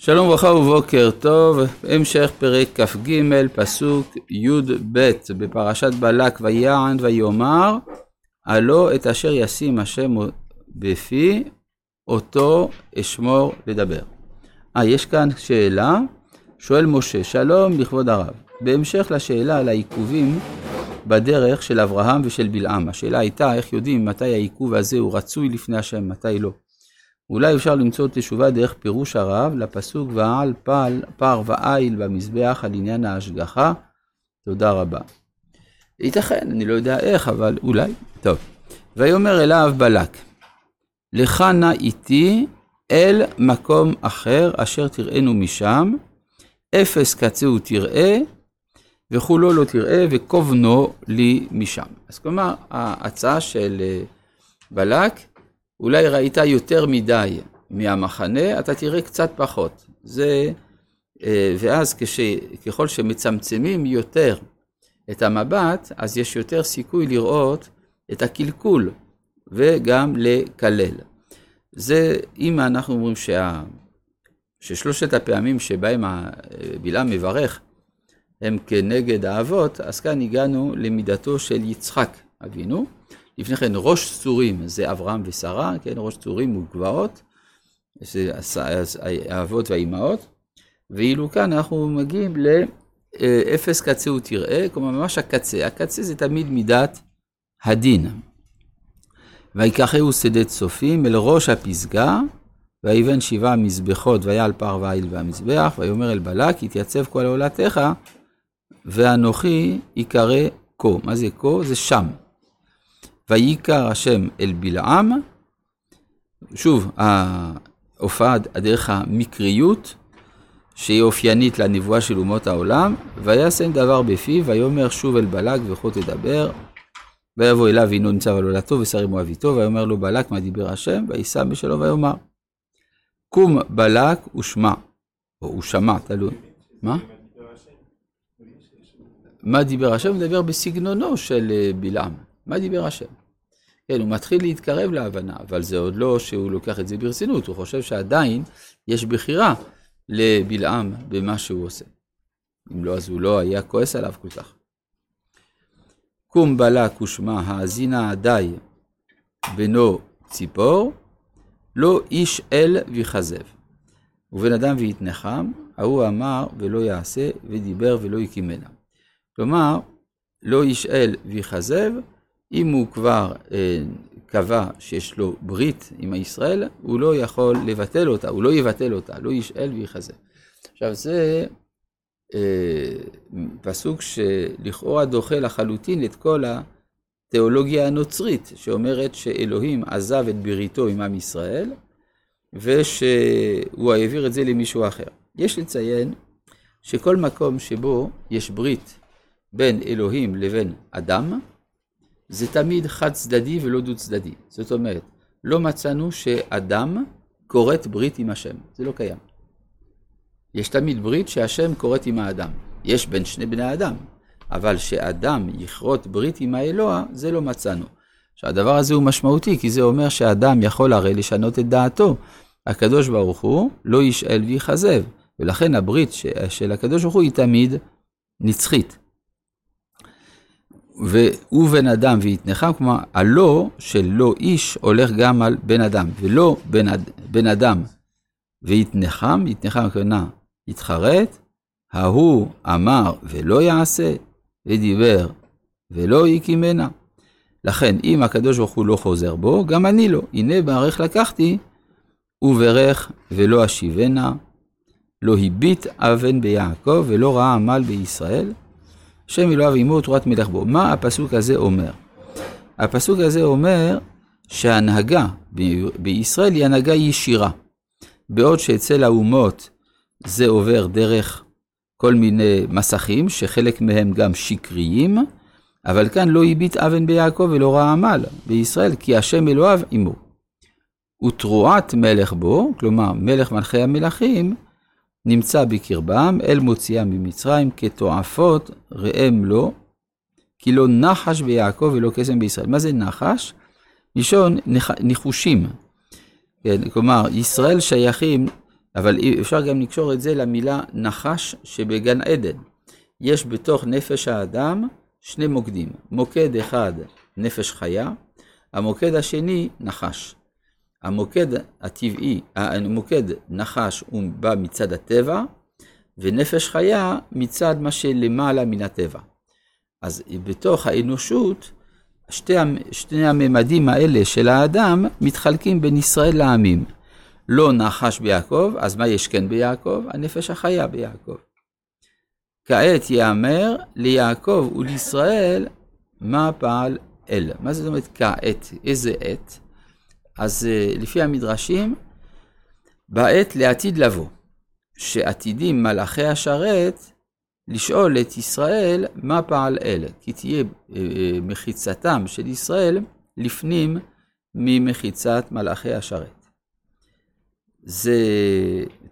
שלום וברכה ובוקר טוב, המשך פרק כ"ג, פסוק י"ב בפרשת בלק ויען ויאמר, הלא את אשר ישים השם בפי, אותו אשמור לדבר. אה, יש כאן שאלה, שואל משה, שלום לכבוד הרב. בהמשך לשאלה על העיכובים בדרך של אברהם ושל בלעם, השאלה הייתה איך יודעים מתי העיכוב הזה הוא רצוי לפני השם, מתי לא. אולי אפשר למצוא תשובה דרך פירוש הרב לפסוק ועל פל, פר ואיל במזבח על עניין ההשגחה. תודה רבה. ייתכן, אני לא יודע איך, אבל אולי. טוב. ויאמר אליו בלק, לך נא איתי אל מקום אחר אשר תראינו משם, אפס קצהו תראה, וכולו לא תראה, וכובנו לי משם. אז כלומר, ההצעה של אה, בלק אולי ראית יותר מדי מהמחנה, אתה תראה קצת פחות. זה, אה, ואז כש, ככל שמצמצמים יותר את המבט, אז יש יותר סיכוי לראות את הקלקול וגם לקלל. זה, אם אנחנו אומרים שה, ששלושת הפעמים שבהם בלעם מברך הם כנגד האבות, אז כאן הגענו למידתו של יצחק אבינו. לפני כן ראש צורים זה אברהם ושרה, כן, ראש צורים וגבעות, זה האבות והאימהות, ואילו כאן אנחנו מגיעים לאפס קצה ותראה, כלומר ממש הקצה, הקצה זה תמיד מידת הדין. ויקחהו שדה צופים אל ראש הפסגה, ויבן שבעה מזבחות, ויעל פר ואיל והמזבח, ויאמר אל בלק, יתייצב כל עולתך, ואנוכי יקרא כה. מה זה כה? זה שם. ויקרא השם אל בלעם, שוב, ההופעה דרך המקריות, שהיא אופיינית לנבואה של אומות העולם, וישם דבר בפיו, ויאמר שוב אל בלק וכה תדבר, ויבוא אליו הנו ניצב על עולתו ושר עמו אביתו, ויאמר לו בלק מה דיבר השם, ויישא בשלו ויאמר. קום בלק ושמע, או ושמע, תלוי. מה? מה דיבר השם? הוא מדבר בסגנונו של אה, בלעם. מה דיבר השם? כן, הוא מתחיל להתקרב להבנה, אבל זה עוד לא שהוא לוקח את זה ברצינות, הוא חושב שעדיין יש בחירה לבלעם במה שהוא עושה. אם לא, אז הוא לא היה כועס עליו כל כך. קום בלק ושמע האזינה עדי בנו ציפור, לא איש אל ויכזב. ובן אדם ויתנחם, ההוא אמר ולא יעשה, ודיבר ולא יקימנה. כלומר, לא איש אל ויכזב, אם הוא כבר אה, קבע שיש לו ברית עם הישראל, הוא לא יכול לבטל אותה, הוא לא יבטל אותה, לא ישאל ויחזה. עכשיו זה אה, פסוק שלכאורה דוחה לחלוטין את כל התיאולוגיה הנוצרית, שאומרת שאלוהים עזב את בריתו עם עם ישראל, ושהוא העביר את זה למישהו אחר. יש לציין שכל מקום שבו יש ברית בין אלוהים לבין אדם, זה תמיד חד צדדי ולא דו צדדי. זאת אומרת, לא מצאנו שאדם כורת ברית עם השם, זה לא קיים. יש תמיד ברית שהשם כורת עם האדם. יש בין שני בני האדם, אבל שאדם יכרות ברית עם האלוה, זה לא מצאנו. שהדבר הזה הוא משמעותי, כי זה אומר שאדם יכול הרי לשנות את דעתו. הקדוש ברוך הוא לא ישאל ויכזב, ולכן הברית של הקדוש ברוך הוא היא תמיד נצחית. והוא בן אדם ויתנחם, כלומר, הלא של לא איש הולך גם על בן אדם, ולא בן, בן אדם ויתנחם, יתנחם הכוונה יתחרט, ההוא אמר ולא יעשה, ודיבר ולא יקימנה. לכן, אם הקדוש ברוך הוא לא חוזר בו, גם אני לא. הנה בערך לקחתי, וברך ולא אשיבנה, לא הביט אבן ביעקב ולא ראה עמל בישראל. שם אלוהיו עמו תורת מלך בו. מה הפסוק הזה אומר? הפסוק הזה אומר שההנהגה בישראל היא הנהגה ישירה. בעוד שאצל האומות זה עובר דרך כל מיני מסכים, שחלק מהם גם שקריים, אבל כאן לא הביט אבן ביעקב ולא ראה עמל בישראל, כי השם אלוהיו עמו. ותרועת מלך בו, כלומר מלך מלכי המלכים, נמצא בקרבם, אל מוציאם ממצרים, כתועפות ראם לו, כי לא נחש ביעקב ולא קסם בישראל. מה זה נחש? לישון ניחושים. כן, כלומר, ישראל שייכים, אבל אפשר גם לקשור את זה למילה נחש שבגן עדן. יש בתוך נפש האדם שני מוקדים. מוקד אחד, נפש חיה, המוקד השני, נחש. המוקד הטבעי, המוקד נחש הוא בא מצד הטבע, ונפש חיה מצד מה שלמעלה מן הטבע. אז בתוך האנושות, שתי, שני הממדים האלה של האדם מתחלקים בין ישראל לעמים. לא נחש ביעקב, אז מה יש כן ביעקב? הנפש החיה ביעקב. כעת יאמר ליעקב ולישראל מה פעל אל. מה זאת אומרת כעת? איזה עת? אז אה, לפי המדרשים, בעת לעתיד לבוא, שעתידים מלאכי השרת לשאול את ישראל מה פעל אל, כי תהיה אה, אה, מחיצתם של ישראל לפנים ממחיצת מלאכי השרת. זה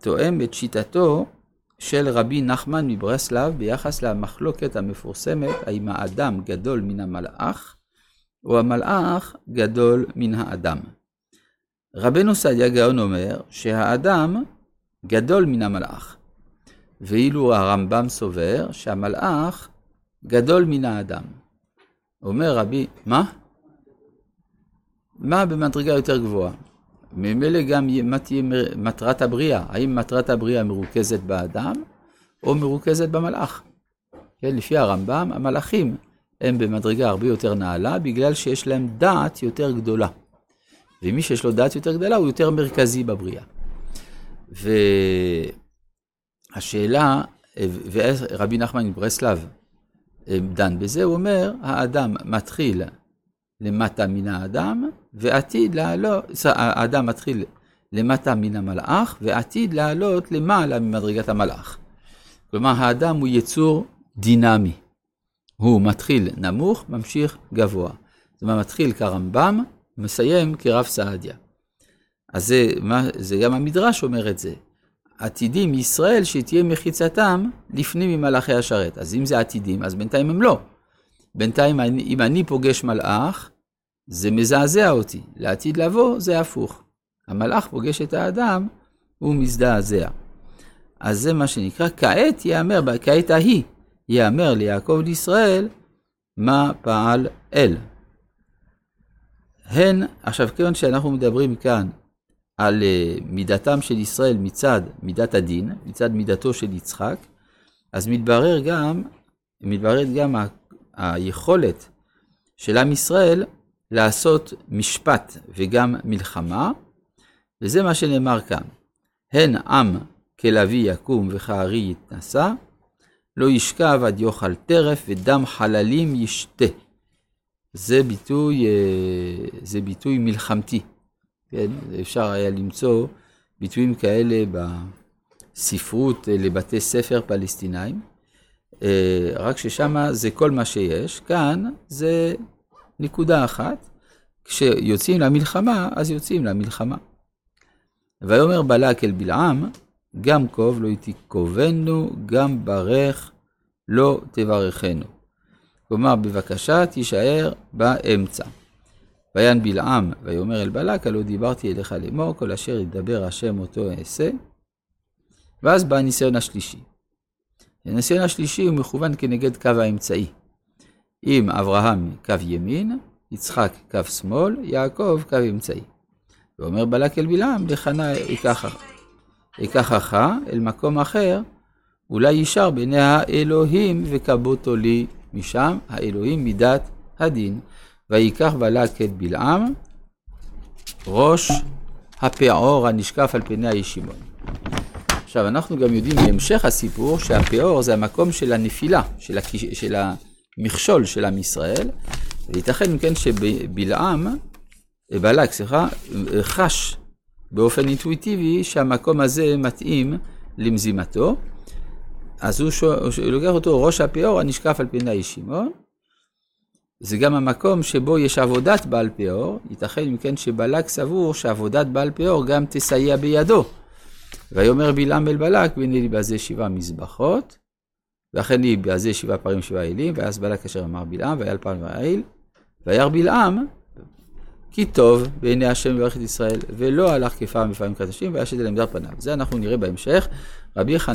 תואם את שיטתו של רבי נחמן מברסלב ביחס למחלוקת המפורסמת האם האדם גדול מן המלאך או המלאך גדול מן האדם. רבנו סעדיה גאון אומר שהאדם גדול מן המלאך, ואילו הרמב"ם סובר שהמלאך גדול מן האדם. אומר רבי, מה? מה במדרגה יותר גבוהה? ממילא גם מה תהיה מטרת הבריאה, האם מטרת הבריאה מרוכזת באדם או מרוכזת במלאך. כן, לפי הרמב"ם, המלאכים הם במדרגה הרבה יותר נעלה בגלל שיש להם דעת יותר גדולה. ומי שיש לו דעת יותר גדולה הוא יותר מרכזי בבריאה. והשאלה, ורבי נחמן מברסלב דן בזה, הוא אומר, האדם מתחיל למטה מן האדם, ועתיד לעלות, האדם מתחיל למטה מן המלאך, ועתיד לעלות למעלה ממדרגת המלאך. כלומר, האדם הוא יצור דינמי. הוא מתחיל נמוך, ממשיך גבוה. זאת אומרת, מתחיל כרמב"ם, מסיים כרב סעדיה. אז זה, מה, זה גם המדרש אומר את זה. עתידים ישראל שתהיה מחיצתם לפנים ממלאכי השרת. אז אם זה עתידים, אז בינתיים הם לא. בינתיים, אם אני פוגש מלאך, זה מזעזע אותי. לעתיד לבוא, זה הפוך. המלאך פוגש את האדם, הוא מזדעזע. אז זה מה שנקרא, כעת יאמר, כעת ההיא, יאמר ליעקב לישראל, מה פעל אל. הן, עכשיו כיוון שאנחנו מדברים כאן על uh, מידתם של ישראל מצד מידת הדין, מצד מידתו של יצחק, אז מתברר גם, מתברר גם ה, היכולת של עם ישראל לעשות משפט וגם מלחמה, וזה מה שנאמר כאן. הן עם כלביא יקום וכארי יתנשא, לא ישכב עד יאכל טרף ודם חללים ישתה. זה ביטוי, אה, זה ביטוי מלחמתי. כן? אפשר היה למצוא ביטויים כאלה בספרות אה, לבתי ספר פלסטינאים, אה, רק ששם זה כל מה שיש, כאן זה נקודה אחת, כשיוצאים למלחמה, אז יוצאים למלחמה. ויאמר בלק אל בלעם, גם קוב לא תקובנו, גם ברך לא תברכנו. כלומר, בבקשה תישאר באמצע. ויען בלעם, ויאמר אל בלק, הלא דיברתי אליך לאמור, כל אשר ידבר השם אותו אעשה. ואז בא הניסיון השלישי. הניסיון השלישי הוא מכוון כנגד קו האמצעי. אם אברהם קו ימין, יצחק קו שמאל, יעקב קו אמצעי. ואומר בלק אל בלעם, לכנה אקחך אל מקום אחר, אולי ישר בעיני האלוהים וקבותו לי משם, האלוהים מידת הדין. ויקח בלק את בלעם, ראש הפעור הנשקף על פני הישימון. עכשיו, אנחנו גם יודעים בהמשך הסיפור שהפעור זה המקום של הנפילה, של, הכ... של המכשול של עם ישראל, וייתכן כן שבלעם, בלק, סליחה, חש באופן אינטואיטיבי שהמקום הזה מתאים למזימתו, אז הוא, שואל, הוא לוקח אותו ראש הפאור הנשקף על פני שמעון. זה גם המקום שבו יש עבודת בעל פאור, ייתכן אם כן שבלק סבור שעבודת בעל פאור גם תסייע בידו. ויאמר בלעם אל בלק, והנה לי בזה שבעה מזבחות, ואכן לי בזה שבעה פרים שבעה אלים, ואז בלק אשר אמר בלעם, ויעל פעם ויעיל, וירא בלעם, כי טוב בעיני השם לברך את ישראל, ולא הלך כפעם בפעמים קדשים, וישת אל עמדת פניו. זה אנחנו נראה בהמשך. רבי חנ...